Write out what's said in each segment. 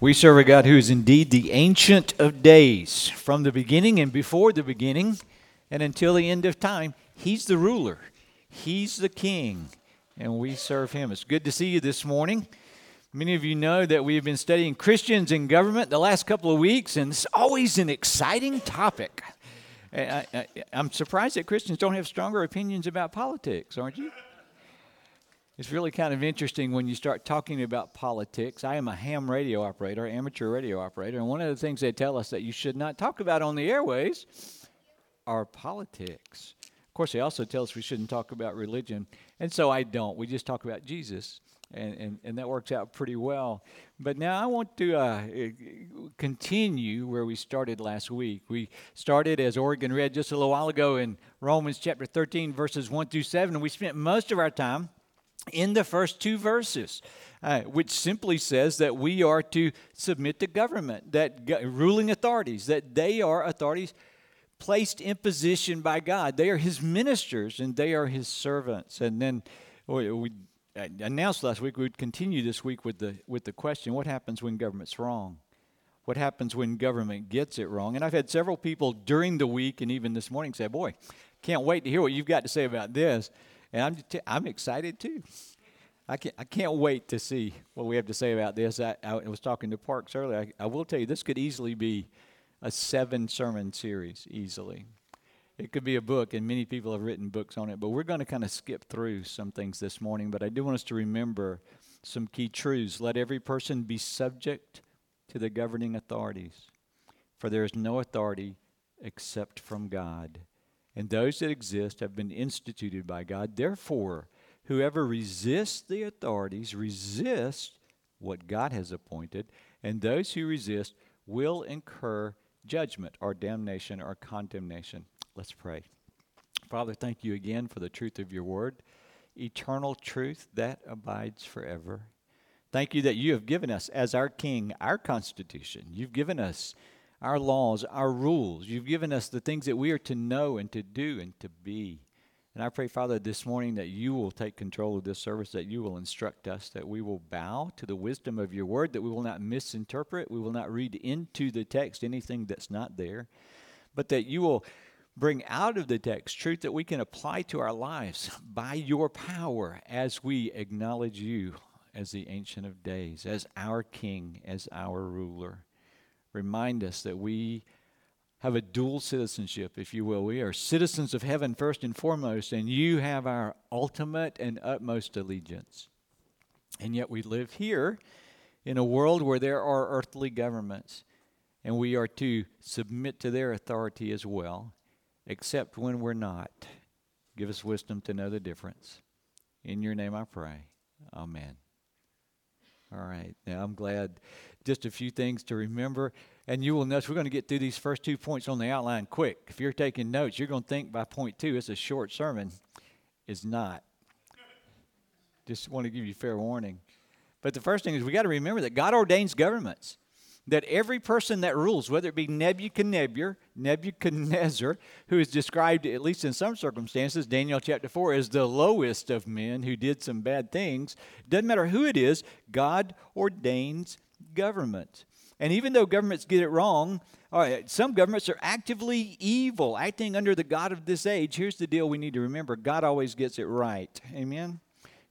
We serve a God who is indeed the Ancient of Days. From the beginning and before the beginning and until the end of time, He's the ruler, He's the King, and we serve Him. It's good to see you this morning. Many of you know that we have been studying Christians in government the last couple of weeks, and it's always an exciting topic. I, am surprised that Christians don't have stronger opinions about politics, aren't you? It's really kind of interesting when you start talking about politics. I am a ham radio operator, amateur radio operator, and one of the things they tell us that you should not talk about on the airways are politics. Of course, they also tell us we shouldn't talk about religion, and so I don't. We just talk about Jesus, and, and, and that works out pretty well. But now I want to uh, continue where we started last week. We started, as Oregon read just a little while ago, in Romans chapter 13, verses 1 through 7, and we spent most of our time in the first two verses, uh, which simply says that we are to submit to government, that go- ruling authorities, that they are authorities placed in position by God. They are His ministers and they are His servants. And then we, we announced last week we would continue this week with the with the question: What happens when government's wrong? What happens when government gets it wrong? And I've had several people during the week and even this morning say, "Boy, can't wait to hear what you've got to say about this." And I'm, t- I'm excited too. I can't, I can't wait to see what we have to say about this. I, I was talking to Parks earlier. I, I will tell you, this could easily be a seven sermon series, easily. It could be a book, and many people have written books on it, but we're going to kind of skip through some things this morning. But I do want us to remember some key truths. Let every person be subject to the governing authorities, for there is no authority except from God and those that exist have been instituted by God. Therefore, whoever resists the authorities resists what God has appointed, and those who resist will incur judgment or damnation or condemnation. Let's pray. Father, thank you again for the truth of your word, eternal truth that abides forever. Thank you that you have given us, as our King, our Constitution. You've given us our laws, our rules. You've given us the things that we are to know and to do and to be. And I pray, Father, this morning that you will take control of this service, that you will instruct us, that we will bow to the wisdom of your word, that we will not misinterpret, we will not read into the text anything that's not there, but that you will bring out of the text truth that we can apply to our lives by your power as we acknowledge you as the Ancient of Days, as our King, as our ruler remind us that we have a dual citizenship, if you will. We are citizens of heaven first and foremost, and you have our ultimate and utmost allegiance. And yet we live here in a world where there are earthly governments, and we are to submit to their authority as well, except when we're not. Give us wisdom to know the difference. In your name I pray. Amen. All right. Now I'm glad just a few things to remember. And you will notice we're going to get through these first two points on the outline quick. If you're taking notes, you're going to think by point two it's a short sermon. It's not. Just want to give you fair warning. But the first thing is we got to remember that God ordains governments. That every person that rules, whether it be Nebuchadnezzar, Nebuchadnezzar, who is described, at least in some circumstances, Daniel chapter 4, as the lowest of men who did some bad things, doesn't matter who it is, God ordains government. And even though governments get it wrong, all right, some governments are actively evil, acting under the God of this age. Here's the deal we need to remember God always gets it right. Amen?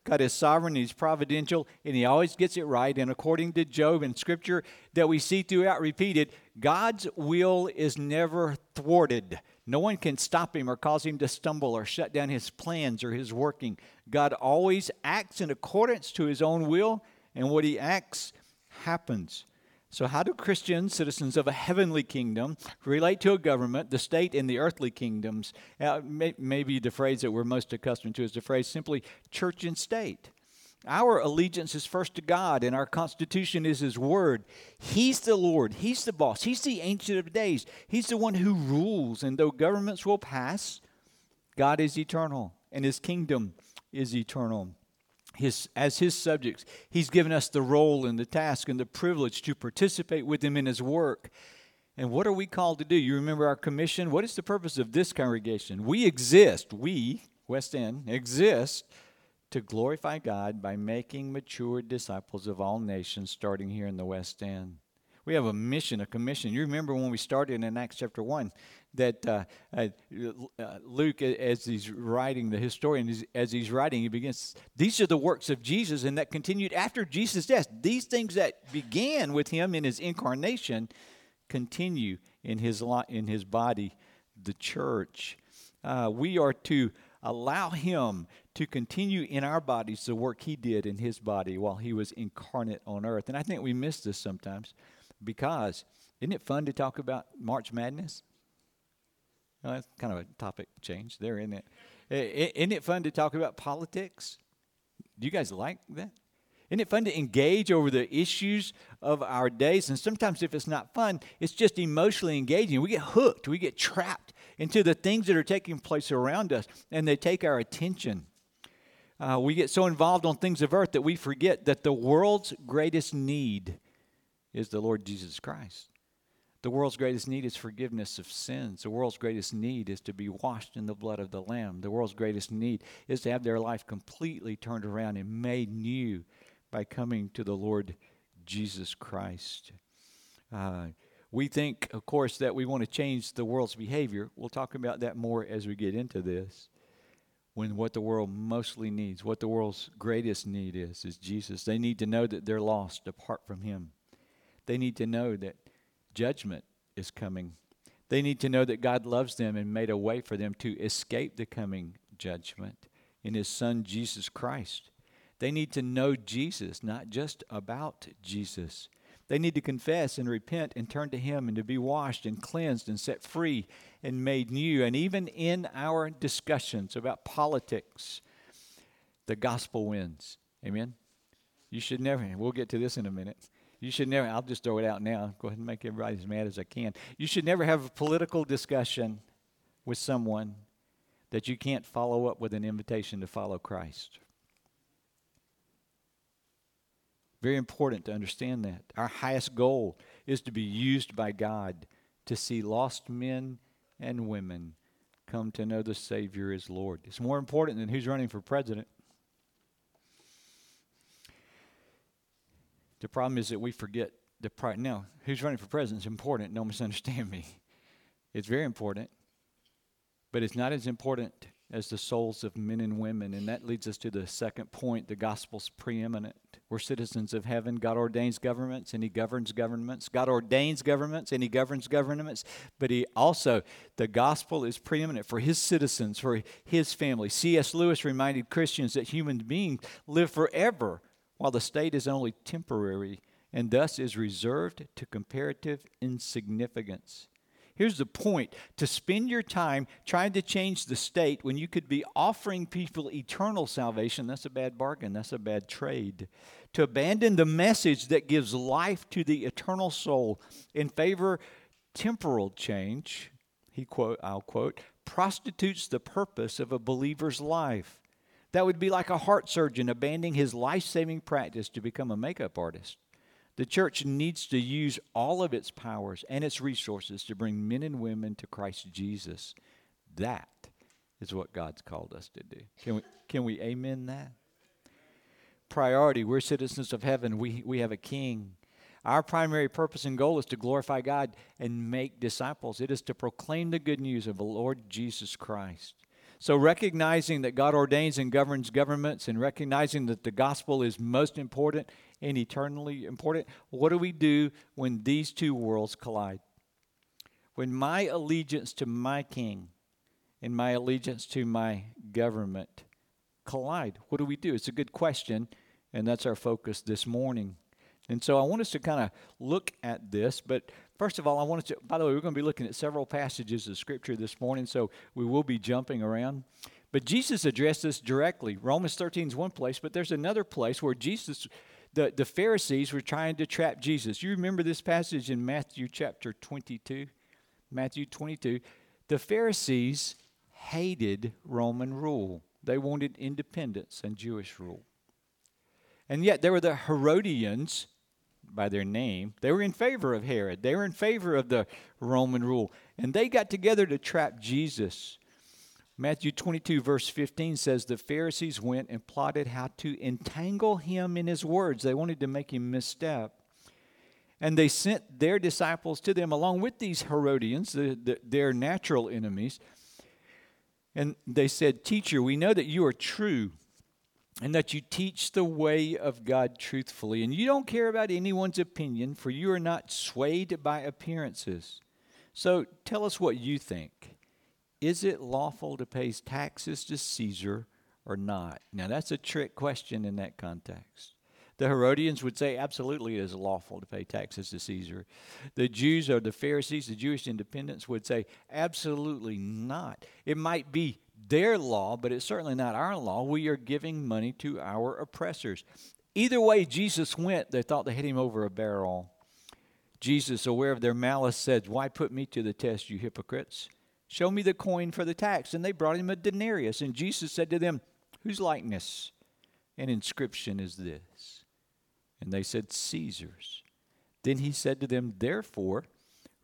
God is sovereign, He's providential, and He always gets it right. And according to Job and Scripture that we see throughout repeated, God's will is never thwarted. No one can stop Him or cause Him to stumble or shut down His plans or His working. God always acts in accordance to His own will, and what He acts happens. So, how do Christians, citizens of a heavenly kingdom, relate to a government, the state, and the earthly kingdoms? Uh, may, maybe the phrase that we're most accustomed to is the phrase simply church and state. Our allegiance is first to God, and our constitution is His Word. He's the Lord, He's the boss, He's the Ancient of Days, He's the one who rules. And though governments will pass, God is eternal, and His kingdom is eternal his, as his subjects. He's given us the role and the task and the privilege to participate with him in his work. And what are we called to do? You remember our commission? What is the purpose of this congregation? We exist, we, West End, exist to glorify God by making mature disciples of all nations, starting here in the West End. We have a mission, a commission. You remember when we started in Acts chapter 1 that uh, uh, uh Luke, as he's writing, the historian, as he's writing, he begins, These are the works of Jesus, and that continued after Jesus' death. These things that began with him in his incarnation continue in his, in his body, the church. Uh, we are to allow him to continue in our bodies the work he did in his body while he was incarnate on earth. And I think we miss this sometimes because isn't it fun to talk about March Madness? Well, that's kind of a topic change there, isn't it? Isn't it fun to talk about politics? Do you guys like that? Isn't it fun to engage over the issues of our days? And sometimes, if it's not fun, it's just emotionally engaging. We get hooked, we get trapped into the things that are taking place around us, and they take our attention. Uh, we get so involved on things of earth that we forget that the world's greatest need is the Lord Jesus Christ. The world's greatest need is forgiveness of sins. The world's greatest need is to be washed in the blood of the Lamb. The world's greatest need is to have their life completely turned around and made new by coming to the Lord Jesus Christ. Uh, we think, of course, that we want to change the world's behavior. We'll talk about that more as we get into this. When what the world mostly needs, what the world's greatest need is, is Jesus. They need to know that they're lost apart from Him. They need to know that judgment is coming. They need to know that God loves them and made a way for them to escape the coming judgment in His Son, Jesus Christ. They need to know Jesus, not just about Jesus. They need to confess and repent and turn to Him and to be washed and cleansed and set free and made new. And even in our discussions about politics, the gospel wins. Amen? You should never, we'll get to this in a minute. You should never, I'll just throw it out now. Go ahead and make everybody as mad as I can. You should never have a political discussion with someone that you can't follow up with an invitation to follow Christ. Very important to understand that. Our highest goal is to be used by God to see lost men and women come to know the Savior as Lord. It's more important than who's running for president. The problem is that we forget the pri- no, who's running for president is important. Don't misunderstand me. It's very important, but it's not as important as the souls of men and women. And that leads us to the second point the gospel's preeminent. We're citizens of heaven. God ordains governments and He governs governments. God ordains governments and He governs governments. But He also, the gospel is preeminent for His citizens, for His family. C.S. Lewis reminded Christians that human beings live forever while the state is only temporary and thus is reserved to comparative insignificance. Here's the point to spend your time trying to change the state when you could be offering people eternal salvation, that's a bad bargain, that's a bad trade. To abandon the message that gives life to the eternal soul in favor temporal change, he quote, I'll quote, prostitutes the purpose of a believer's life. That would be like a heart surgeon abandoning his life saving practice to become a makeup artist. The church needs to use all of its powers and its resources to bring men and women to Christ Jesus. That is what God's called us to do. Can we, can we amen that? Priority we're citizens of heaven, we, we have a king. Our primary purpose and goal is to glorify God and make disciples. It is to proclaim the good news of the Lord Jesus Christ. So, recognizing that God ordains and governs governments and recognizing that the gospel is most important and eternally important, what do we do when these two worlds collide? When my allegiance to my king and my allegiance to my government collide, what do we do? It's a good question, and that's our focus this morning. And so I want us to kind of look at this, but First of all, I wanted to, by the way, we're going to be looking at several passages of Scripture this morning, so we will be jumping around. But Jesus addressed this directly. Romans 13 is one place, but there's another place where Jesus, the, the Pharisees were trying to trap Jesus. You remember this passage in Matthew chapter 22? Matthew 22. The Pharisees hated Roman rule, they wanted independence and Jewish rule. And yet there were the Herodians by their name, they were in favor of Herod. They were in favor of the Roman rule. And they got together to trap Jesus. Matthew 22, verse 15 says the Pharisees went and plotted how to entangle him in his words. They wanted to make him misstep. And they sent their disciples to them along with these Herodians, the, the, their natural enemies. And they said, Teacher, we know that you are true and that you teach the way of God truthfully. And you don't care about anyone's opinion, for you are not swayed by appearances. So tell us what you think. Is it lawful to pay taxes to Caesar or not? Now, that's a trick question in that context. The Herodians would say absolutely it is lawful to pay taxes to Caesar. The Jews or the Pharisees, the Jewish independents, would say absolutely not. It might be their law, but it's certainly not our law. We are giving money to our oppressors. Either way Jesus went, they thought they hit him over a barrel. Jesus, aware of their malice, said, Why put me to the test, you hypocrites? Show me the coin for the tax. And they brought him a denarius. And Jesus said to them, Whose likeness and inscription is this? And they said, Caesar's. Then he said to them, Therefore,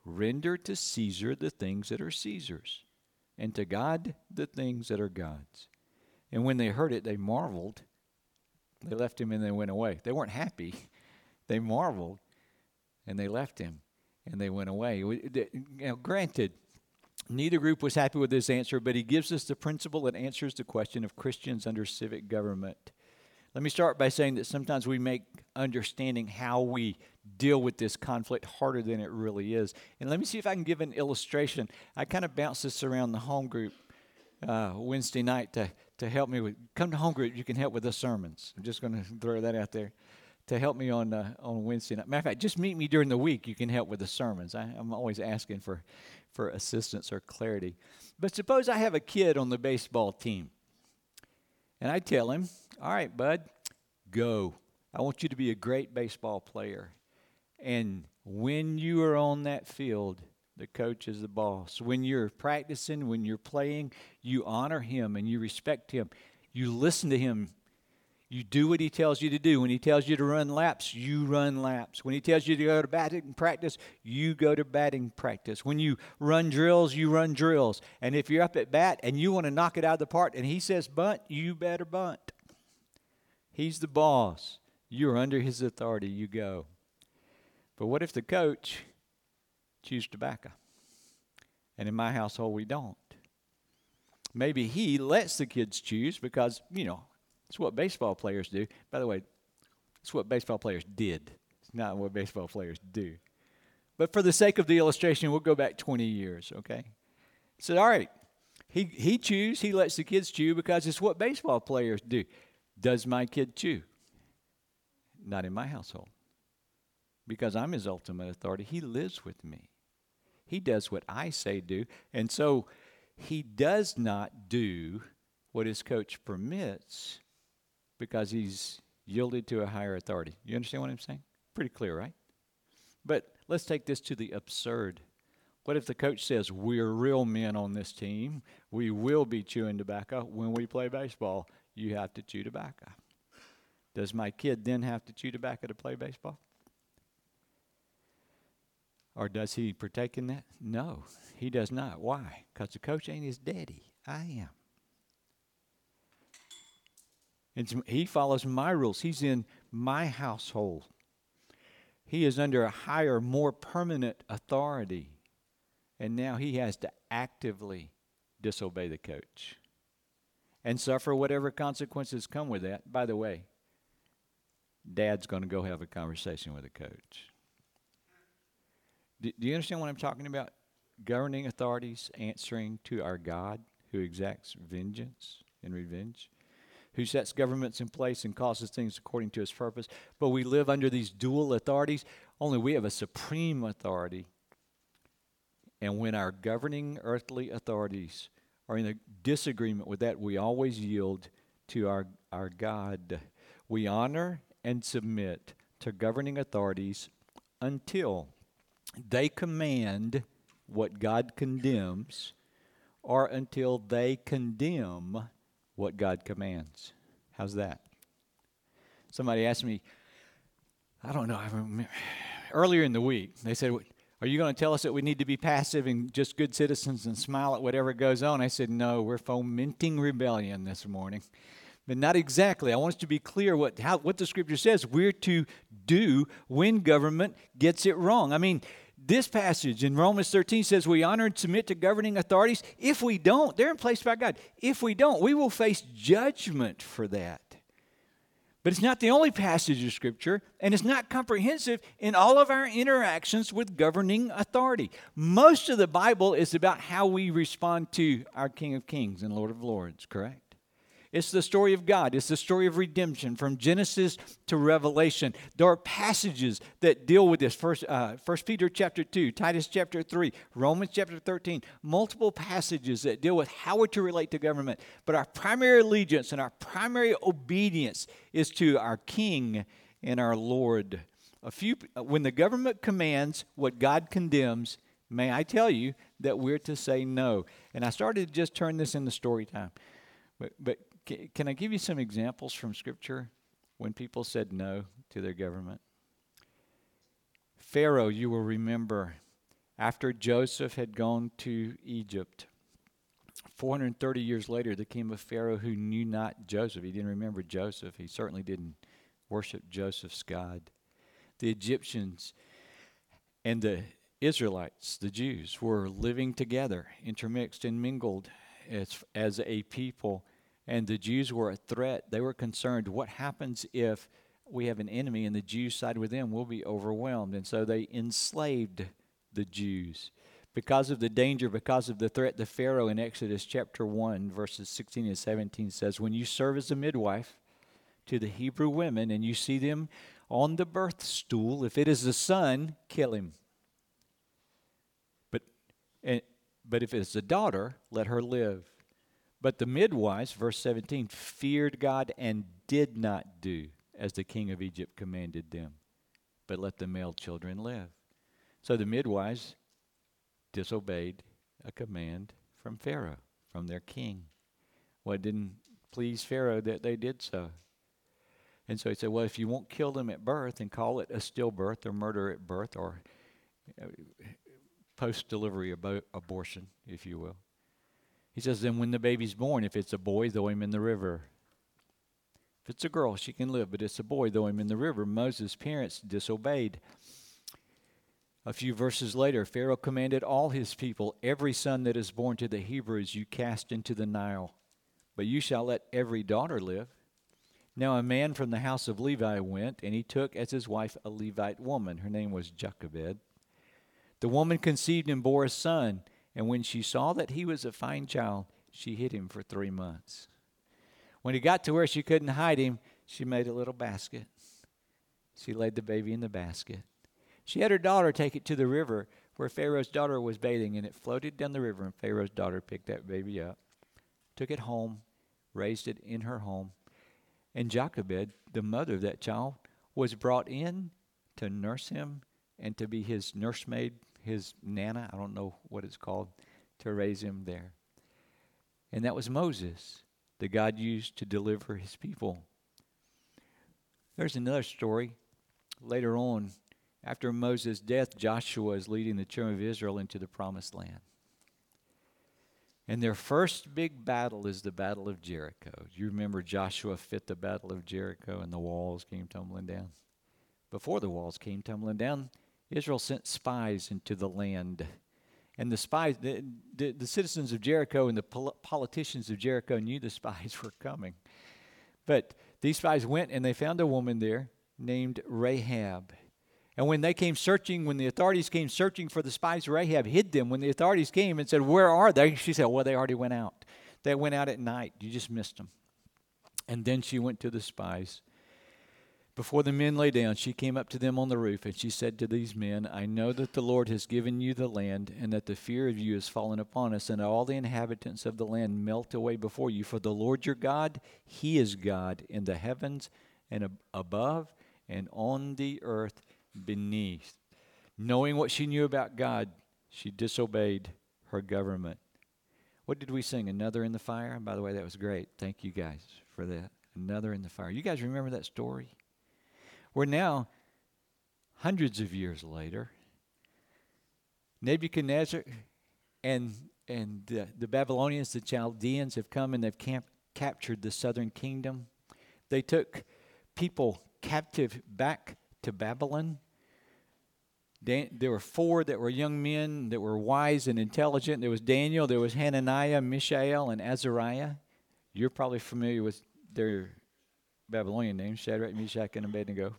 render to Caesar the things that are Caesar's, and to God the things that are God's. And when they heard it, they marveled. They left him and they went away. They weren't happy. They marveled and they left him and they went away. Now, granted, Neither group was happy with this answer, but he gives us the principle that answers the question of Christians under civic government. Let me start by saying that sometimes we make understanding how we deal with this conflict harder than it really is. And let me see if I can give an illustration. I kind of bounce this around the home group uh, Wednesday night to, to help me with. Come to home group, you can help with the sermons. I'm just going to throw that out there to help me on uh, on Wednesday night. Matter of fact, just meet me during the week. You can help with the sermons. I, am always asking for for assistance or clarity. But suppose I have a kid on the baseball team, and I tell him, "All right, bud, go. I want you to be a great baseball player." And when you are on that field, the coach is the boss. When you're practicing, when you're playing, you honor him and you respect him. You listen to him you do what he tells you to do. When he tells you to run laps, you run laps. When he tells you to go to batting practice, you go to batting practice. When you run drills, you run drills. And if you're up at bat and you want to knock it out of the park and he says bunt, you better bunt. He's the boss. You're under his authority. You go. But what if the coach chews tobacco? And in my household, we don't. Maybe he lets the kids choose because, you know, it's what baseball players do. By the way, it's what baseball players did. It's not what baseball players do. But for the sake of the illustration, we'll go back 20 years, okay? So, all right, he, he chews, he lets the kids chew because it's what baseball players do. Does my kid chew? Not in my household. Because I'm his ultimate authority. He lives with me. He does what I say do. And so he does not do what his coach permits because he's yielded to a higher authority. You understand what I'm saying? Pretty clear, right? But let's take this to the absurd. What if the coach says, We're real men on this team. We will be chewing tobacco. When we play baseball, you have to chew tobacco. Does my kid then have to chew tobacco to play baseball? Or does he partake in that? No, he does not. Why? Because the coach ain't his daddy. I am. It's, he follows my rules. He's in my household. He is under a higher, more permanent authority. And now he has to actively disobey the coach and suffer whatever consequences come with that. By the way, dad's going to go have a conversation with the coach. Do, do, you understand what I'm talking about? Governing authorities answering to our God who exacts vengeance and revenge who sets governments in place and causes things according to his purpose. But we live under these dual authorities. Only we have a supreme authority. And when our governing earthly authorities are in a disagreement with that, we always yield to our, our God. We honor and submit to governing authorities until they command what God condemns or until they condemn what God commands. How's that? Somebody asked me, I don't know, I remember, earlier in the week, they said, Are you going to tell us that we need to be passive and just good citizens and smile at whatever goes on? I said, No, we're fomenting rebellion this morning. But not exactly. I want us to be clear what, how, what the scripture says we're to do when government gets it wrong. I mean, this passage in Romans 13 says we honor and submit to governing authorities. If we don't, they're in place by God. If we don't, we will face judgment for that. But it's not the only passage of Scripture, and it's not comprehensive in all of our interactions with governing authority. Most of the Bible is about how we respond to our King of Kings and Lord of Lords, correct? It's the story of God. It's the story of redemption from Genesis to Revelation. There are passages that deal with this. First, uh, First Peter chapter 2, Titus chapter 3, Romans chapter 13. Multiple passages that deal with how we're to relate to government. But our primary allegiance and our primary obedience is to our King and our Lord. A few, when the government commands what God condemns, may I tell you that we're to say no. And I started to just turn this into story time. But, but can I give you some examples from Scripture when people said no to their government? Pharaoh, you will remember, after Joseph had gone to Egypt, 430 years later, there came a Pharaoh who knew not Joseph. He didn't remember Joseph. He certainly didn't worship Joseph's God. The Egyptians and the Israelites, the Jews, were living together, intermixed and mingled as, as a people and the Jews were a threat. They were concerned what happens if we have an enemy and the Jews side with them? We'll be overwhelmed. And so they enslaved the Jews. Because of the danger, because of the threat, the Pharaoh in Exodus chapter 1, verses 16 and 17 says, When you serve as a midwife to the Hebrew women and you see them on the birth stool, if it is a son, kill him. But, eh, but if it's a daughter, let her live. But the midwives, verse 17, feared God and did not do as the king of Egypt commanded them, but let the male children live. So the midwives disobeyed a command from Pharaoh, from their king. Well, it didn't please Pharaoh that they did so. And so he said, Well, if you won't kill them at birth and call it a stillbirth or murder at birth or uh, post delivery abortion, if you will, he says, then when the baby's born, if it's a boy, throw him in the river. If it's a girl, she can live, but it's a boy, throw him in the river. Moses' parents disobeyed. A few verses later, Pharaoh commanded all his people, Every son that is born to the Hebrews you cast into the Nile, but you shall let every daughter live. Now a man from the house of Levi went, and he took as his wife a Levite woman. Her name was Jochebed. The woman conceived and bore a son. And when she saw that he was a fine child, she hid him for three months. When he got to where she couldn't hide him, she made a little basket. She laid the baby in the basket. She had her daughter take it to the river where Pharaoh's daughter was bathing, and it floated down the river. And Pharaoh's daughter picked that baby up, took it home, raised it in her home. And Jochebed, the mother of that child, was brought in to nurse him and to be his nursemaid his nana, I don't know what it's called, to raise him there. And that was Moses that God used to deliver his people. There's another story later on. After Moses' death, Joshua is leading the children of Israel into the promised land. And their first big battle is the Battle of Jericho. You remember Joshua fit the Battle of Jericho and the walls came tumbling down? Before the walls came tumbling down, Israel sent spies into the land. And the spies, the, the, the citizens of Jericho and the pol- politicians of Jericho knew the spies were coming. But these spies went and they found a woman there named Rahab. And when they came searching, when the authorities came searching for the spies, Rahab hid them. When the authorities came and said, Where are they? She said, Well, they already went out. They went out at night. You just missed them. And then she went to the spies before the men lay down, she came up to them on the roof, and she said to these men, I know that the Lord has given you the land, and that the fear of you has fallen upon us, and all the inhabitants of the land melt away before you. For the Lord your God, He is God in the heavens and ab- above, and on the earth beneath. Knowing what she knew about God, she disobeyed her government. What did we sing? Another in the fire? By the way, that was great. Thank you guys for that. Another in the fire. You guys remember that story? We're now, hundreds of years later, Nebuchadnezzar and and the, the Babylonians, the Chaldeans, have come and they've camp, captured the southern kingdom. They took people captive back to Babylon. Dan, there were four that were young men that were wise and intelligent. There was Daniel, there was Hananiah, Mishael, and Azariah. You're probably familiar with their Babylonian names Shadrach, Meshach, and Abednego.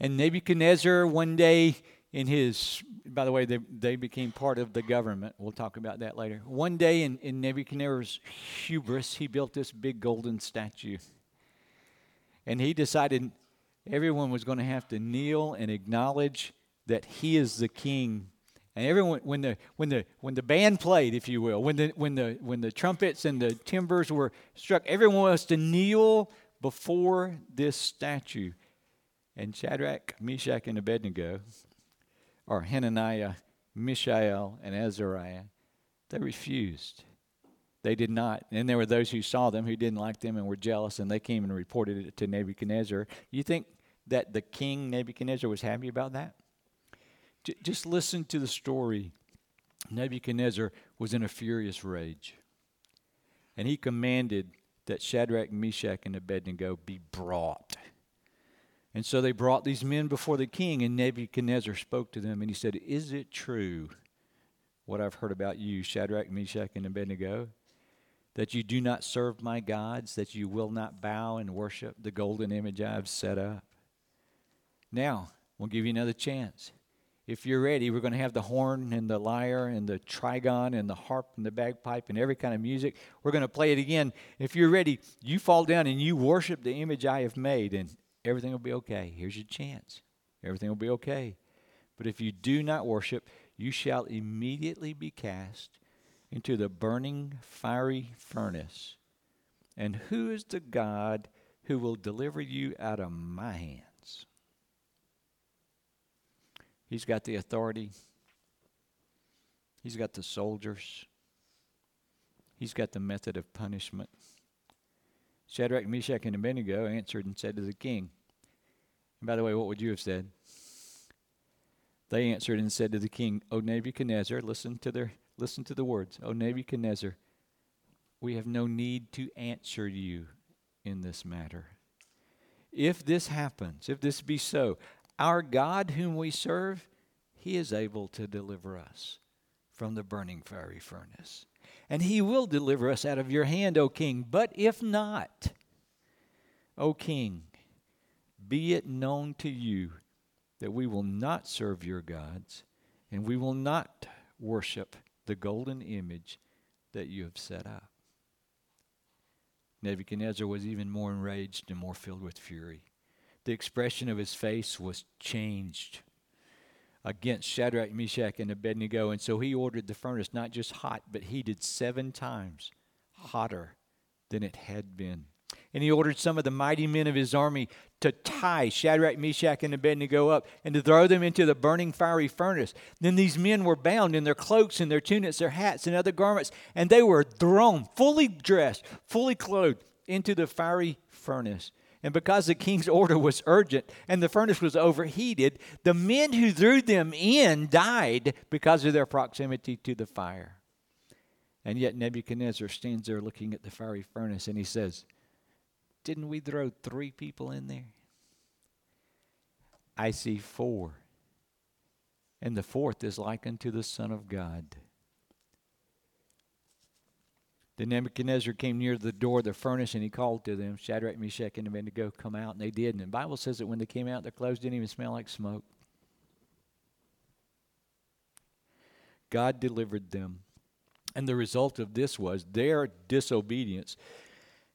And Nebuchadnezzar, one day in his, by the way, they, they became part of the government. We'll talk about that later. One day in, in Nebuchadnezzar's hubris, he built this big golden statue. And he decided everyone was going to have to kneel and acknowledge that he is the king and everyone when the when the when the band played if you will when the when the when the trumpets and the timbers were struck everyone was to kneel before this statue and shadrach meshach and abednego or hananiah mishael and azariah they refused they did not. And there were those who saw them who didn't like them and were jealous, and they came and reported it to Nebuchadnezzar. You think that the king Nebuchadnezzar was happy about that? J- just listen to the story. Nebuchadnezzar was in a furious rage, and he commanded that Shadrach, Meshach, and Abednego be brought. And so they brought these men before the king, and Nebuchadnezzar spoke to them, and he said, Is it true what I've heard about you, Shadrach, Meshach, and Abednego? that you do not serve my gods, that you will not bow and worship the golden image I have set up. Now, we'll give you another chance. If you're ready, we're going to have the horn and the lyre and the trigon and the harp and the bagpipe and every kind of music. We're going to play it again. If you're ready, you fall down and you worship the image I have made, and everything will be okay. Here's your chance. Everything will be okay. But if you do not worship, you shall immediately be cast into the burning fiery furnace. And who is the God who will deliver you out of my hands? He's got the authority. He's got the soldiers. He's got the method of punishment. Shadrach, Meshach, and Abednego answered and said to the king, and by the way, what would you have said? They answered and said to the king, O Nebuchadnezzar, listen to their Listen to the words. O Nebuchadnezzar, we have no need to answer you in this matter. If this happens, if this be so, our God whom we serve, he is able to deliver us from the burning fiery furnace. And he will deliver us out of your hand, O king. But if not, O king, be it known to you that we will not serve your gods, and we will not worship the golden image that you have set up. Nebuchadnezzar was even more enraged and more filled with fury. The expression of his face was changed against Shadrach, Meshach, and Abednego. And so he ordered the furnace not just hot, but heated seven times hotter than it had been. And he ordered some of the mighty men of his army to tie Shadrach, Meshach, and Abednego up and to throw them into the burning fiery furnace. Then these men were bound in their cloaks and their tunics, their hats, and other garments, and they were thrown, fully dressed, fully clothed, into the fiery furnace. And because the king's order was urgent and the furnace was overheated, the men who threw them in died because of their proximity to the fire. And yet Nebuchadnezzar stands there looking at the fiery furnace and he says, didn't we throw three people in there? I see four. And the fourth is like unto the Son of God. Then Nebuchadnezzar came near the door of the furnace and he called to them, Shadrach, Meshach, and Abednego, come out. And they did. And the Bible says that when they came out, their clothes didn't even smell like smoke. God delivered them. And the result of this was their disobedience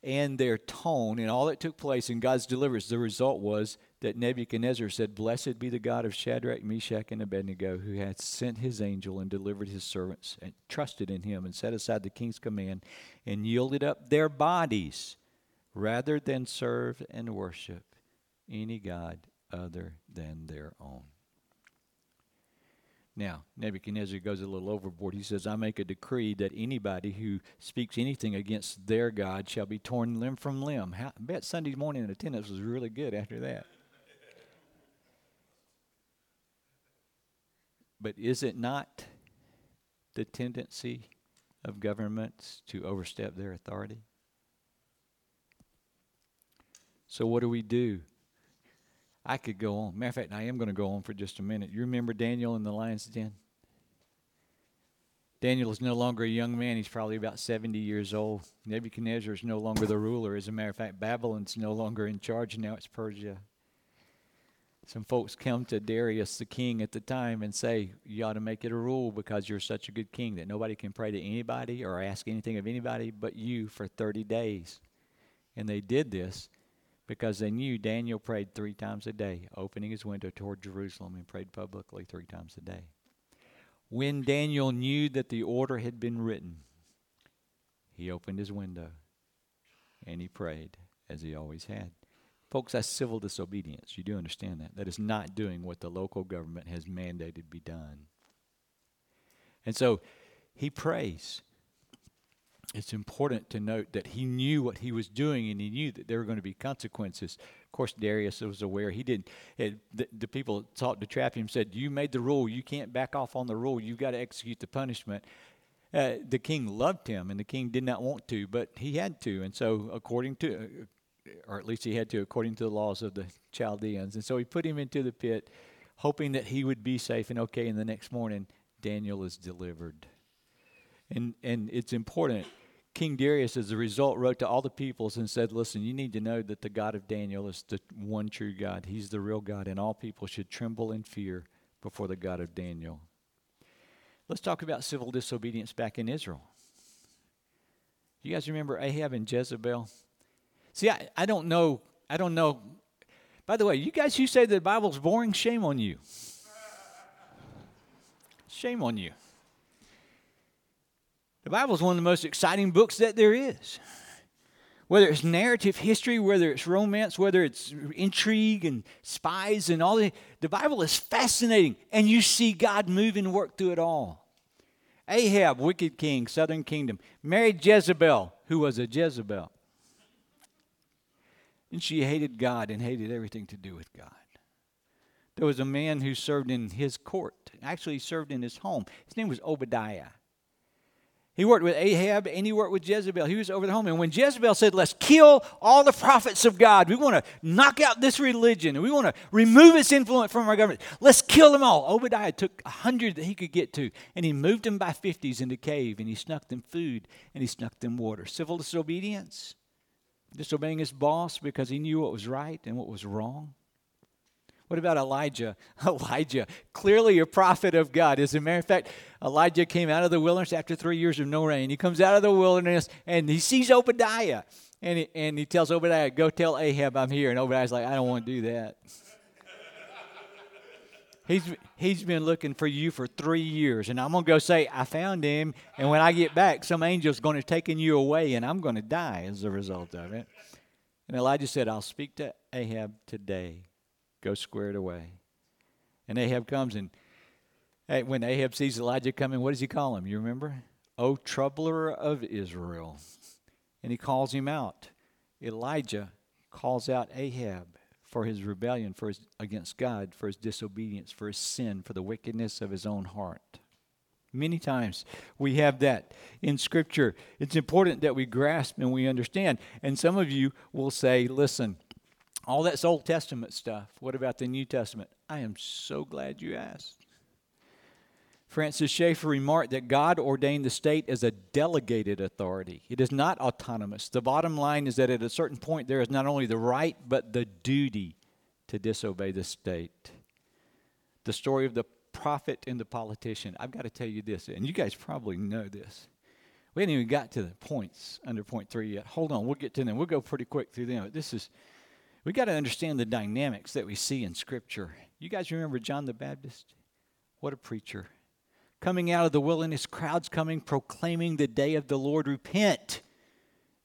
and their tone and all that took place in God's deliverance, the result was that Nebuchadnezzar said, Blessed be the God of Shadrach, Meshach, and Abednego, who hath sent his angel and delivered his servants, and trusted in him, and set aside the king's command, and yielded up their bodies rather than serve and worship any God other than their own. Now, Nebuchadnezzar goes a little overboard. He says, I make a decree that anybody who speaks anything against their God shall be torn limb from limb. How, I bet Sunday morning attendance was really good after that. But is it not the tendency of governments to overstep their authority? So, what do we do? I could go on. Matter of fact, I am going to go on for just a minute. You remember Daniel in the lion's den? Daniel is no longer a young man. He's probably about 70 years old. Nebuchadnezzar is no longer the ruler. As a matter of fact, Babylon's no longer in charge. Now it's Persia. Some folks come to Darius, the king at the time, and say, You ought to make it a rule because you're such a good king that nobody can pray to anybody or ask anything of anybody but you for 30 days. And they did this because they knew Daniel prayed three times a day, opening his window toward Jerusalem and prayed publicly three times a day. When Daniel knew that the order had been written, he opened his window and he prayed as he always had. Folks, that's civil disobedience. You do understand that. That is not doing what the local government has mandated be done. And so he prays. It's important to note that he knew what he was doing and he knew that there were going to be consequences. Of course, Darius was aware. He didn't. It, the, the people sought to trap him, said, You made the rule. You can't back off on the rule. You've got to execute the punishment. Uh, the king loved him, and the king did not want to, but he had to. And so, according to, or at least he had to according to the laws of the Chaldeans. And so he put him into the pit, hoping that he would be safe and okay. And the next morning, Daniel is delivered. And, and it's important. King Darius, as a result, wrote to all the peoples and said, Listen, you need to know that the God of Daniel is the one true God. He's the real God, and all people should tremble in fear before the God of Daniel. Let's talk about civil disobedience back in Israel. You guys remember Ahab and Jezebel? See, I, I don't know. I don't know. By the way, you guys who say the Bible's boring, shame on you. Shame on you. The Bible is one of the most exciting books that there is. Whether it's narrative history, whether it's romance, whether it's intrigue and spies and all that, the Bible is fascinating, and you see God move and work through it all. Ahab, wicked king, southern kingdom, married Jezebel, who was a Jezebel. And she hated God and hated everything to do with God. There was a man who served in his court. Actually, served in his home. His name was Obadiah. He worked with Ahab and he worked with Jezebel. He was over the home. And when Jezebel said, Let's kill all the prophets of God, we want to knock out this religion and we want to remove its influence from our government, let's kill them all. Obadiah took a hundred that he could get to and he moved them by fifties into cave and he snuck them food and he snuck them water. Civil disobedience disobeying his boss because he knew what was right and what was wrong? What about Elijah? Elijah, clearly a prophet of God. As a matter of fact, Elijah came out of the wilderness after three years of no rain. He comes out of the wilderness and he sees Obadiah. And he, and he tells Obadiah, Go tell Ahab I'm here. And Obadiah's like, I don't want to do that. he's, he's been looking for you for three years. And I'm going to go say, I found him. And when I get back, some angel's going to taken you away, and I'm going to die as a result of it. And Elijah said, I'll speak to Ahab today. Go square it away. And Ahab comes, and hey, when Ahab sees Elijah coming, what does he call him? You remember? O troubler of Israel. And he calls him out. Elijah calls out Ahab for his rebellion for his, against God, for his disobedience, for his sin, for the wickedness of his own heart. Many times we have that in Scripture. It's important that we grasp and we understand. And some of you will say, listen, all that's Old Testament stuff. What about the New Testament? I am so glad you asked. Francis Schaeffer remarked that God ordained the state as a delegated authority. It is not autonomous. The bottom line is that at a certain point, there is not only the right, but the duty to disobey the state. The story of the prophet and the politician. I've got to tell you this, and you guys probably know this. We haven't even got to the points under point three yet. Hold on, we'll get to them. We'll go pretty quick through them. This is, we got to understand the dynamics that we see in Scripture. You guys remember John the Baptist? What a preacher coming out of the wilderness, crowds coming, proclaiming the day of the Lord. Repent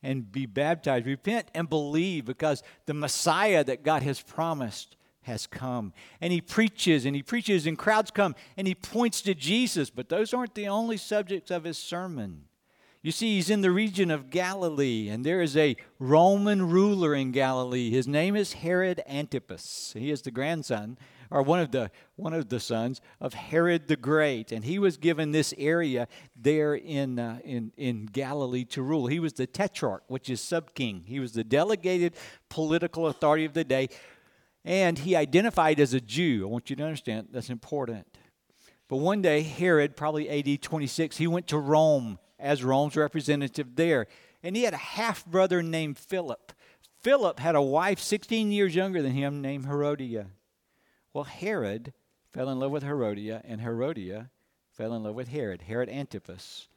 and be baptized. Repent and believe because the Messiah that God has promised has come. And he preaches and he preaches, and crowds come and he points to Jesus. But those aren't the only subjects of his sermon. You see, he's in the region of Galilee, and there is a Roman ruler in Galilee. His name is Herod Antipas. He is the grandson or one of the one of the sons of Herod the Great, and he was given this area there in uh, in in Galilee to rule. He was the tetrarch, which is sub king. He was the delegated political authority of the day, and he identified as a Jew. I want you to understand that's important. But one day, Herod, probably AD 26, he went to Rome as Rome's representative there. And he had a half brother named Philip. Philip had a wife 16 years younger than him named Herodia. Well, Herod fell in love with Herodia, and Herodia fell in love with Herod, Herod Antipas.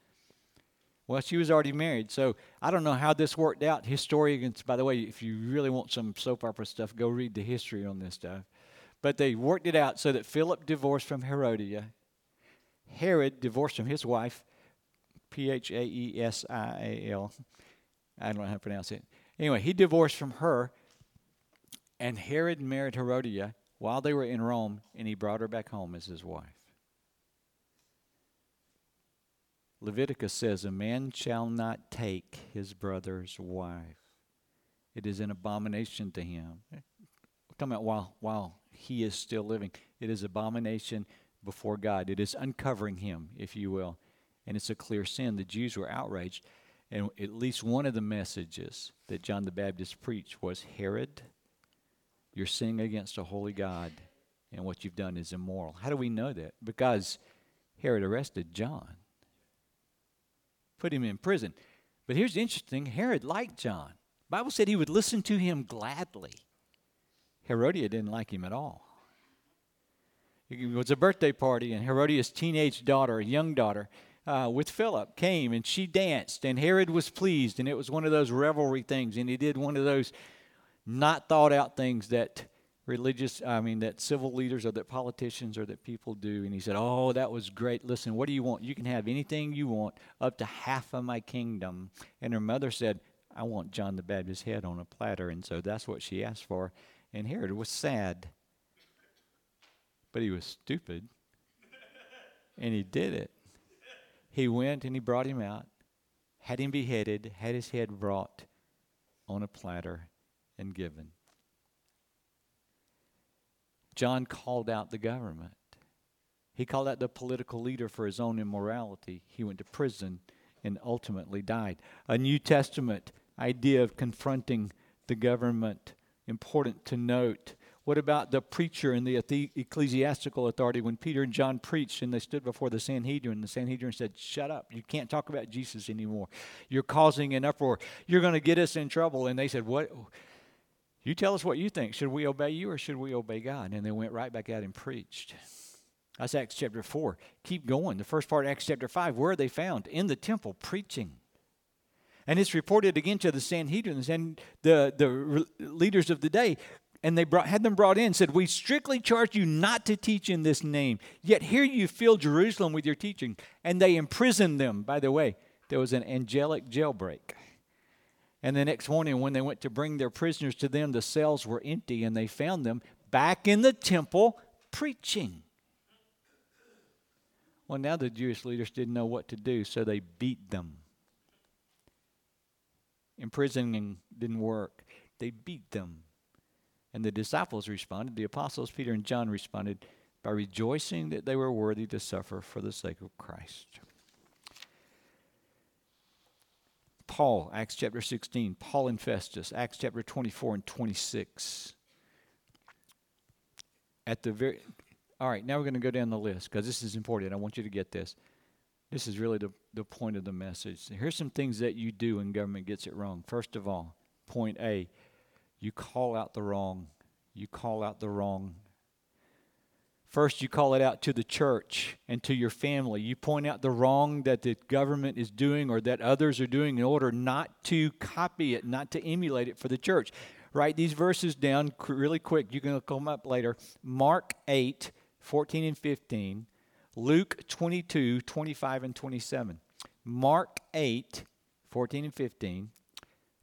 Well, she was already married, so I don't know how this worked out. Historians, by the way, if you really want some soap opera stuff, go read the history on this stuff. But they worked it out so that Philip divorced from Herodia, Herod divorced from his wife, P H A E S I A L. I don't know how to pronounce it. Anyway, he divorced from her, and Herod married Herodia while they were in Rome, and he brought her back home as his wife. Leviticus says, A man shall not take his brother's wife. It is an abomination to him. We're talking about while, while he is still living. It is abomination before God. It is uncovering him, if you will. And it's a clear sin. The Jews were outraged. And at least one of the messages that John the Baptist preached was Herod, you're sinning against a holy God, and what you've done is immoral. How do we know that? Because Herod arrested John, put him in prison. But here's the interesting Herod liked John. Bible said he would listen to him gladly. Herodia didn't like him at all. It was a birthday party, and Herodias' teenage daughter, a young daughter, uh, with Philip came and she danced, and Herod was pleased, and it was one of those revelry things, and he did one of those not thought out things that religious, I mean, that civil leaders or that politicians or that people do. And he said, Oh, that was great. Listen, what do you want? You can have anything you want, up to half of my kingdom. And her mother said, I want John the Baptist's head on a platter. And so that's what she asked for. And Herod was sad but he was stupid. and he did it. He went and he brought him out, had him beheaded, had his head brought on a platter and given. John called out the government. He called out the political leader for his own immorality. He went to prison and ultimately died. A New Testament idea of confronting the government, important to note. What about the preacher and the ecclesiastical authority when Peter and John preached and they stood before the Sanhedrin? The Sanhedrin said, Shut up. You can't talk about Jesus anymore. You're causing an uproar. You're going to get us in trouble. And they said, What? You tell us what you think. Should we obey you or should we obey God? And they went right back out and preached. That's Acts chapter 4. Keep going. The first part of Acts chapter 5. Where are they found? In the temple, preaching. And it's reported again to the Sanhedrin and the, the leaders of the day and they brought, had them brought in said we strictly charge you not to teach in this name. Yet here you fill jerusalem with your teaching. And they imprisoned them. By the way there was an angelic jailbreak. And the next morning when they went to bring their prisoners to them the cells were empty and they found them back in the temple preaching. Well now the jewish leaders didn't know what to do so they beat them. Imprisoning didn't work. They beat them and the disciples responded, the apostles Peter and John responded by rejoicing that they were worthy to suffer for the sake of Christ. Paul, Acts chapter 16, Paul and Festus, Acts chapter 24 and 26. At the very all right, now we're going to go down the list because this is important. I want you to get this. This is really the, the point of the message. Here's some things that you do when government gets it wrong. First of all, point A you call out the wrong. You call out the wrong. First, you call it out to the church and to your family. You point out the wrong that the government is doing or that others are doing in order not to copy it, not to emulate it for the church. Write these verses down really quick. You can look them up later. Mark 8, 14 and 15. Luke 22, 25 and 27. Mark 8, 14 and 15.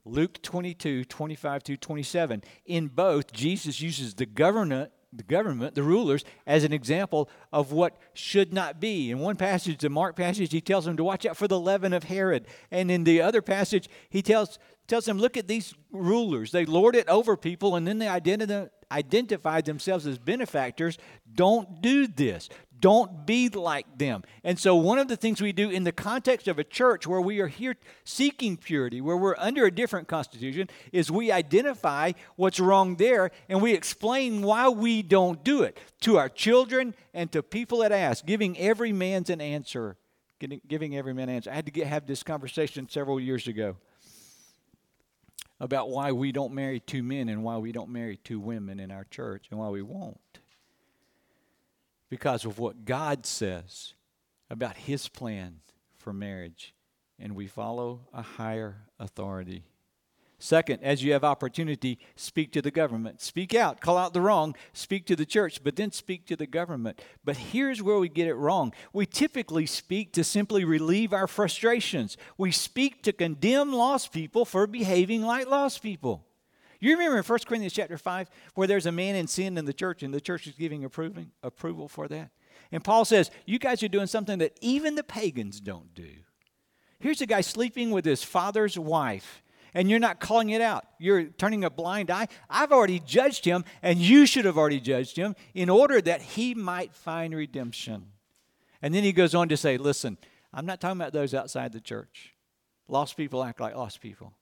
Luke 22, 25 through 27. In both, Jesus uses the government, the government, the rulers, as an example of what should not be. In one passage, the Mark passage, he tells them to watch out for the leaven of Herod. And in the other passage, he tells tells them, look at these rulers. They lord it over people and then they identify, identify themselves as benefactors. Don't do this. Don't be like them. And so, one of the things we do in the context of a church where we are here seeking purity, where we're under a different constitution, is we identify what's wrong there and we explain why we don't do it to our children and to people that ask, giving every man's an answer. Giving every man an answer. I had to get, have this conversation several years ago about why we don't marry two men and why we don't marry two women in our church and why we won't because of what God says about His plan for marriage, and we follow a higher authority. Second, as you have opportunity, speak to the government. Speak out, call out the wrong, speak to the church, but then speak to the government. But here's where we get it wrong. We typically speak to simply relieve our frustrations. We speak to condemn lost people for behaving like lost people. You remember in 1 Corinthians chapter 5 where there's a man in sin in the church and the church is giving approving, approval for that? And Paul says, You guys are doing something that even the pagans don't do. Here's a guy sleeping with his father's wife, and you're not calling it out. You're turning a blind eye. I've already judged him, and you should have already judged him in order that he might find redemption. And then he goes on to say, Listen, I'm not talking about those outside the church. Lost people act like lost people.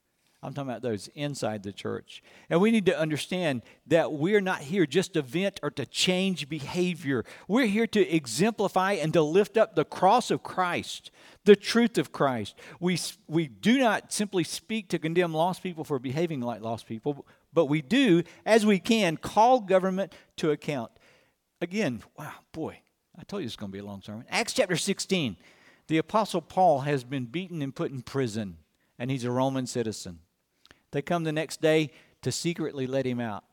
I'm talking about those inside the church. And we need to understand that we're not here just to vent or to change behavior. We're here to exemplify and to lift up the cross of Christ, the truth of Christ. We, we do not simply speak to condemn lost people for behaving like lost people, but we do, as we can, call government to account. Again, wow, boy, I told you it's going to be a long sermon. Acts chapter 16. The Apostle Paul has been beaten and put in prison, and he's a Roman citizen. They come the next day to secretly let him out.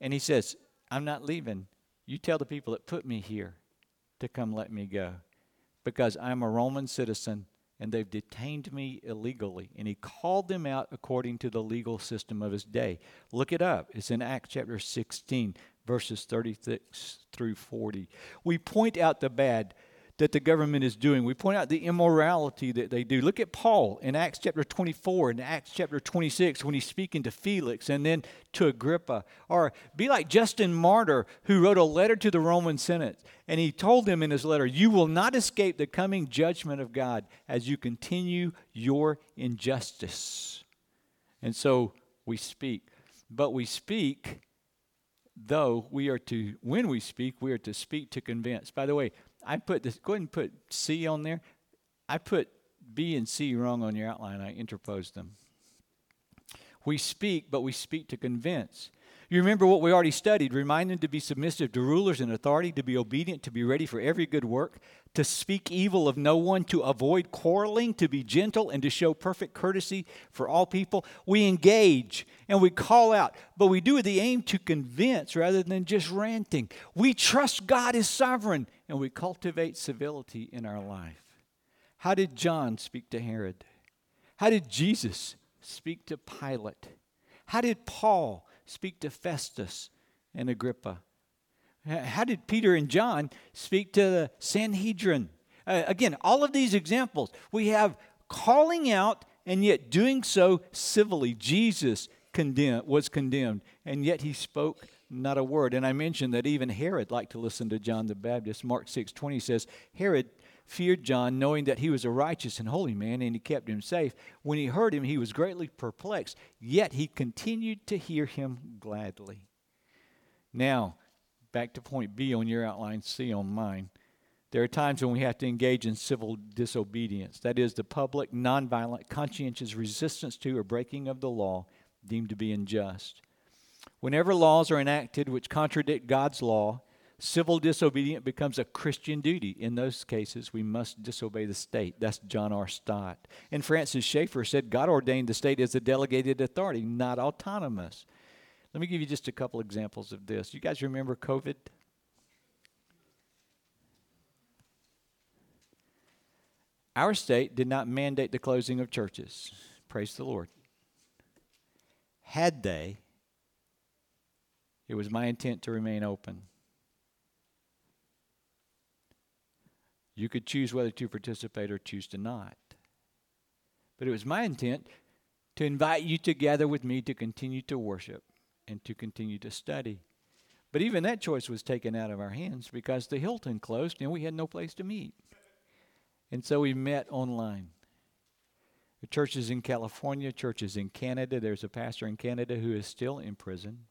And he says, I'm not leaving. You tell the people that put me here to come let me go because I'm a Roman citizen and they've detained me illegally. And he called them out according to the legal system of his day. Look it up. It's in Acts chapter 16, verses 36 through 40. We point out the bad that the government is doing. We point out the immorality that they do. Look at Paul in Acts chapter 24 and Acts chapter 26 when he's speaking to Felix and then to Agrippa. Or be like Justin Martyr, who wrote a letter to the Roman Senate. And he told them in his letter, You will not escape the coming judgment of God as you continue your injustice. And so we speak. But we speak though we are to when we speak we are to speak to convince by the way I put this, go ahead and put C on there. I put B and C wrong on your outline. I interposed them. We speak, but we speak to convince. You remember what we already studied. Remind them to be submissive to rulers and authority, to be obedient, to be ready for every good work, to speak evil of no one, to avoid quarreling, to be gentle, and to show perfect courtesy for all people. We engage and we call out, but we do with the aim to convince rather than just ranting. We trust God is sovereign and we cultivate civility in our life. How did John speak to Herod? How did Jesus speak to Pilate? How did Paul speak to Festus and Agrippa? How did Peter and John speak to the Sanhedrin? Uh, again, all of these examples, we have calling out and yet doing so civilly. Jesus condemned, was condemned, and yet he spoke not a word. And I mentioned that even Herod liked to listen to John the Baptist. Mark 6:20 says, Herod feared John, knowing that he was a righteous and holy man, and he kept him safe. When he heard him, he was greatly perplexed, yet he continued to hear him gladly. Now, back to point B on your outline, C on mine. There are times when we have to engage in civil disobedience. That is, the public, nonviolent, conscientious resistance to or breaking of the law deemed to be unjust. Whenever laws are enacted which contradict God's law, civil disobedience becomes a Christian duty. In those cases, we must disobey the state. That's John R. Stott. And Francis Schaeffer said God ordained the state as a delegated authority, not autonomous. Let me give you just a couple examples of this. You guys remember COVID? Our state did not mandate the closing of churches. Praise the Lord. Had they, it was my intent to remain open. You could choose whether to participate or choose to not. But it was my intent to invite you to gather with me to continue to worship and to continue to study. But even that choice was taken out of our hands because the Hilton closed and we had no place to meet. And so we met online. The churches in California, churches in Canada. There's a pastor in Canada who is still in prison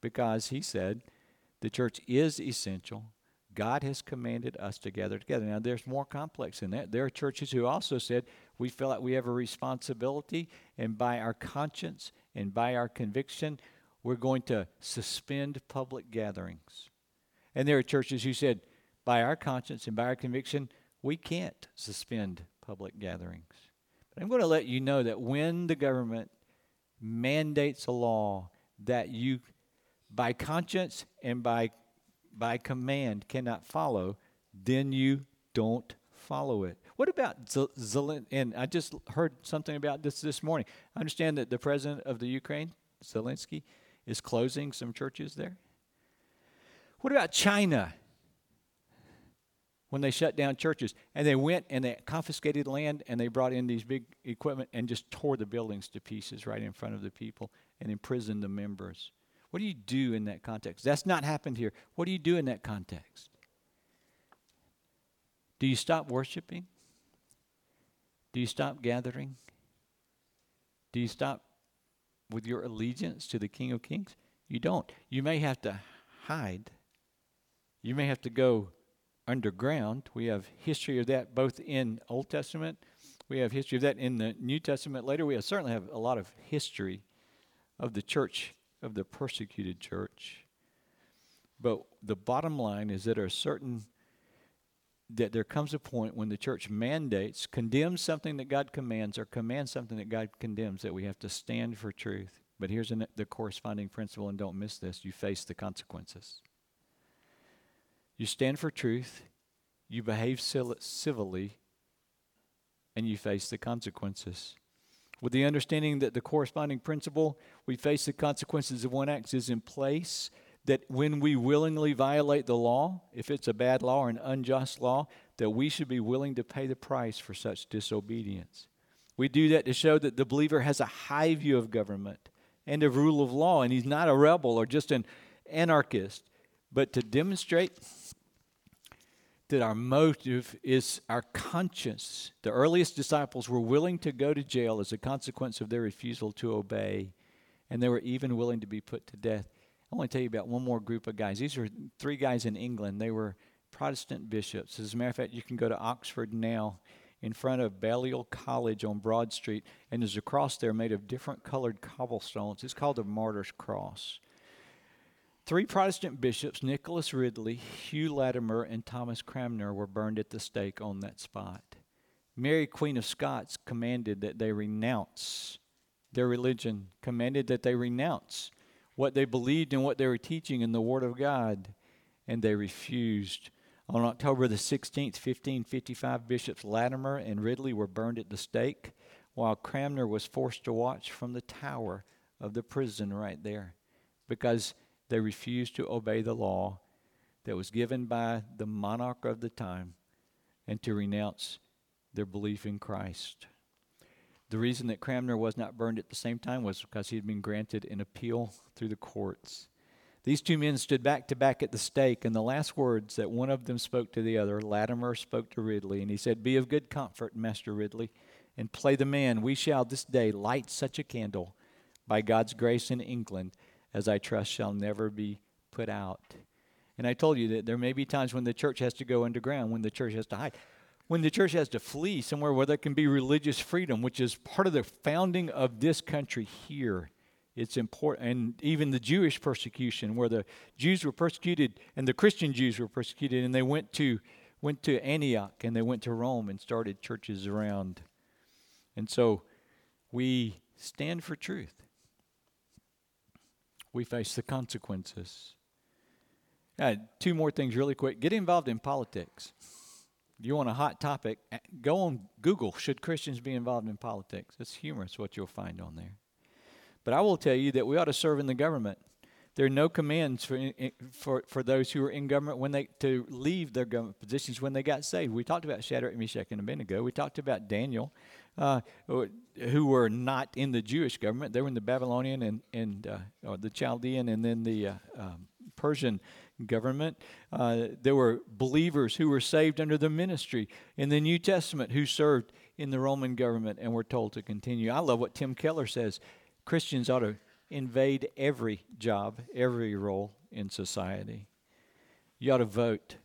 because he said the church is essential. God has commanded us to gather together. Now, there's more complex than that. There are churches who also said we feel like we have a responsibility, and by our conscience and by our conviction, we're going to suspend public gatherings. And there are churches who said, by our conscience and by our conviction, we can't suspend public gatherings. But I'm going to let you know that when the government mandates a law that you, by conscience and by, by command, cannot follow, then you don't follow it. What about Zelensky? And I just heard something about this this morning. I understand that the president of the Ukraine, Zelensky, is closing some churches there. What about China? When they shut down churches and they went and they confiscated land and they brought in these big equipment and just tore the buildings to pieces right in front of the people and imprisoned the members. What do you do in that context? That's not happened here. What do you do in that context? Do you stop worshiping? Do you stop gathering? Do you stop with your allegiance to the King of Kings? You don't. You may have to hide. You may have to go underground. We have history of that both in Old Testament. We have history of that in the New Testament later. We have, certainly have a lot of history of the church, of the persecuted church. But the bottom line is that there are certain that there comes a point when the church mandates, condemns something that God commands, or commands something that God condemns, that we have to stand for truth. But here's an, the corresponding principle, and don't miss this you face the consequences. You stand for truth, you behave civilly, and you face the consequences. With the understanding that the corresponding principle, we face the consequences of one act, is in place that when we willingly violate the law, if it's a bad law or an unjust law, that we should be willing to pay the price for such disobedience. We do that to show that the believer has a high view of government and of rule of law, and he's not a rebel or just an anarchist, but to demonstrate that our motive is our conscience. The earliest disciples were willing to go to jail as a consequence of their refusal to obey, and they were even willing to be put to death. I want to tell you about one more group of guys. These are three guys in England. They were Protestant bishops. As a matter of fact, you can go to Oxford now in front of Balliol College on Broad Street, and there's a cross there made of different colored cobblestones. It's called the Martyr's Cross. Three Protestant bishops, Nicholas Ridley, Hugh Latimer, and Thomas Cranmer, were burned at the stake on that spot. Mary, Queen of Scots, commanded that they renounce their religion, commanded that they renounce what they believed and what they were teaching in the Word of God, and they refused. On October the 16th, 1555, Bishops Latimer and Ridley were burned at the stake, while Cranmer was forced to watch from the tower of the prison right there because they refused to obey the law that was given by the monarch of the time and to renounce their belief in Christ. The reason that Cranmer was not burned at the same time was because he had been granted an appeal through the courts. These two men stood back to back at the stake, and the last words that one of them spoke to the other, Latimer spoke to Ridley, and he said, Be of good comfort, Master Ridley, and play the man. We shall this day light such a candle by God's grace in England as I trust shall never be put out. And I told you that there may be times when the church has to go underground, when the church has to hide when the church has to flee somewhere where there can be religious freedom, which is part of the founding of this country here. It's important, and even the Jewish persecution, where the Jews were persecuted and the Christian Jews were persecuted, and they went to went to Antioch and they went to Rome and started churches around. And so, we stand for truth. We face the consequences. two more things, really quick. Get involved in politics you want a hot topic, go on Google, should Christians be involved in politics? It's humorous what you'll find on there. But I will tell you that we ought to serve in the government There are no commands for, for, for those who are in government when they to leave their government positions when they got saved. We talked about Shadrach, Meshach, and Abednego. We talked about Daniel, uh, who were not in the Jewish government. They were in the Babylonian and, and uh, the Chaldean and then the uh, um, Persian government. Uh, there were believers who were saved under the ministry in the New Testament who served in the Roman government and were told to continue. I love what Tim Keller says Christians ought to invade every job, every role in society. You ought to vote.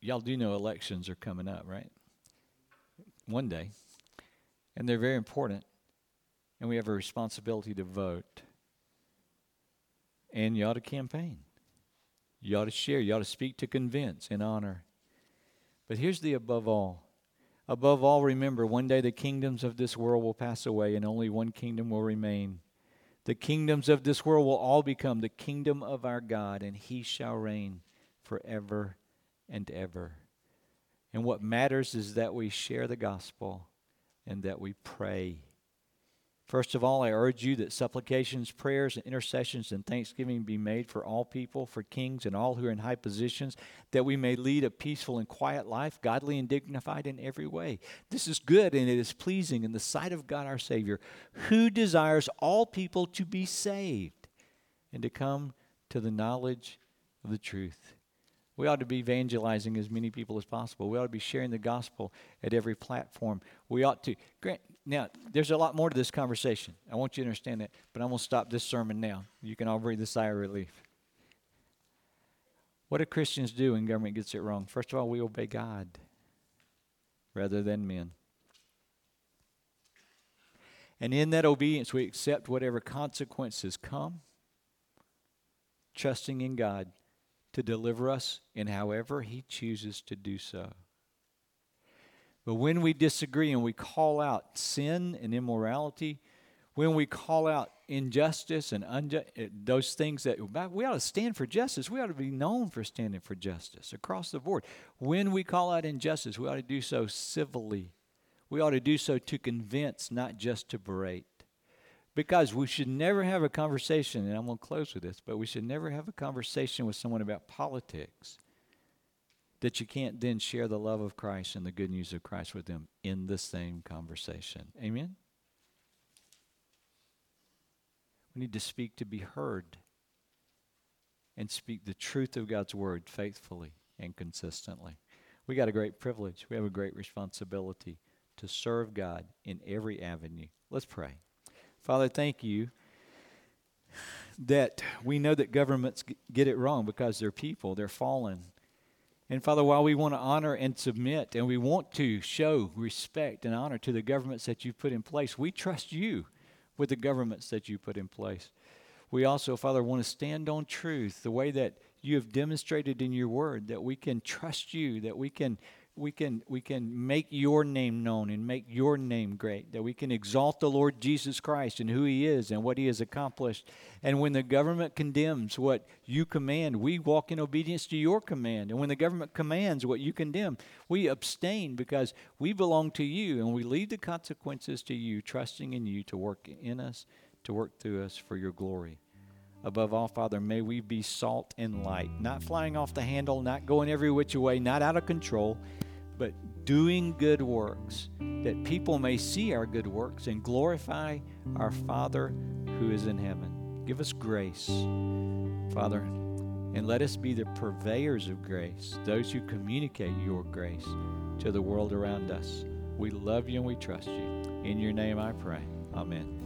Y'all do know elections are coming up, right? One day. And they're very important and we have a responsibility to vote. And you ought to campaign. You ought to share. You ought to speak to convince and honor. But here's the above all. Above all, remember one day the kingdoms of this world will pass away and only one kingdom will remain. The kingdoms of this world will all become the kingdom of our God, and he shall reign forever and ever. And what matters is that we share the gospel and that we pray First of all, I urge you that supplications, prayers, and intercessions and thanksgiving be made for all people, for kings, and all who are in high positions, that we may lead a peaceful and quiet life, godly and dignified in every way. This is good and it is pleasing in the sight of God our Savior, who desires all people to be saved and to come to the knowledge of the truth. We ought to be evangelizing as many people as possible. We ought to be sharing the gospel at every platform. We ought to. Grant, now, there's a lot more to this conversation. I want you to understand that, but I'm going to stop this sermon now. You can all breathe a sigh of relief. What do Christians do when government gets it wrong? First of all, we obey God rather than men. And in that obedience, we accept whatever consequences come, trusting in God to deliver us in however He chooses to do so. But when we disagree and we call out sin and immorality, when we call out injustice and unju- eh, those things that we ought to stand for justice, we ought to be known for standing for justice across the board. When we call out injustice, we ought to do so civilly. We ought to do so to convince, not just to berate. Because we should never have a conversation, and I'm going to close with this, but we should never have a conversation with someone about politics that you can't then share the love of Christ and the good news of Christ with them in the same conversation. Amen? We need to speak to be heard and speak the truth of God's word faithfully and consistently. We got a great privilege. We have a great responsibility to serve God in every avenue. Let's pray. Father, thank you that we know that governments get it wrong because they're people, they're fallen. And Father, while we want to honor and submit and we want to show respect and honor to the governments that you've put in place, we trust you with the governments that you put in place. We also, Father, want to stand on truth the way that you have demonstrated in your word, that we can trust you, that we can we can we can make your name known and make your name great that we can exalt the lord jesus christ and who he is and what he has accomplished. And when the government condemns what you command we walk in obedience to your command. And when the government commands what you condemn we abstain because we belong to you and we leave the consequences to you trusting in you to work in us to work through us for your glory Above all, Father, may we be salt and light, not flying off the handle, not going every which way, not out of control, but doing good works, that people may see our good works and glorify our Father who is in heaven. Give us grace, Father, and let us be the purveyors of grace, those who communicate your grace to the world around us. We love you and we trust you. In your name I pray. Amen.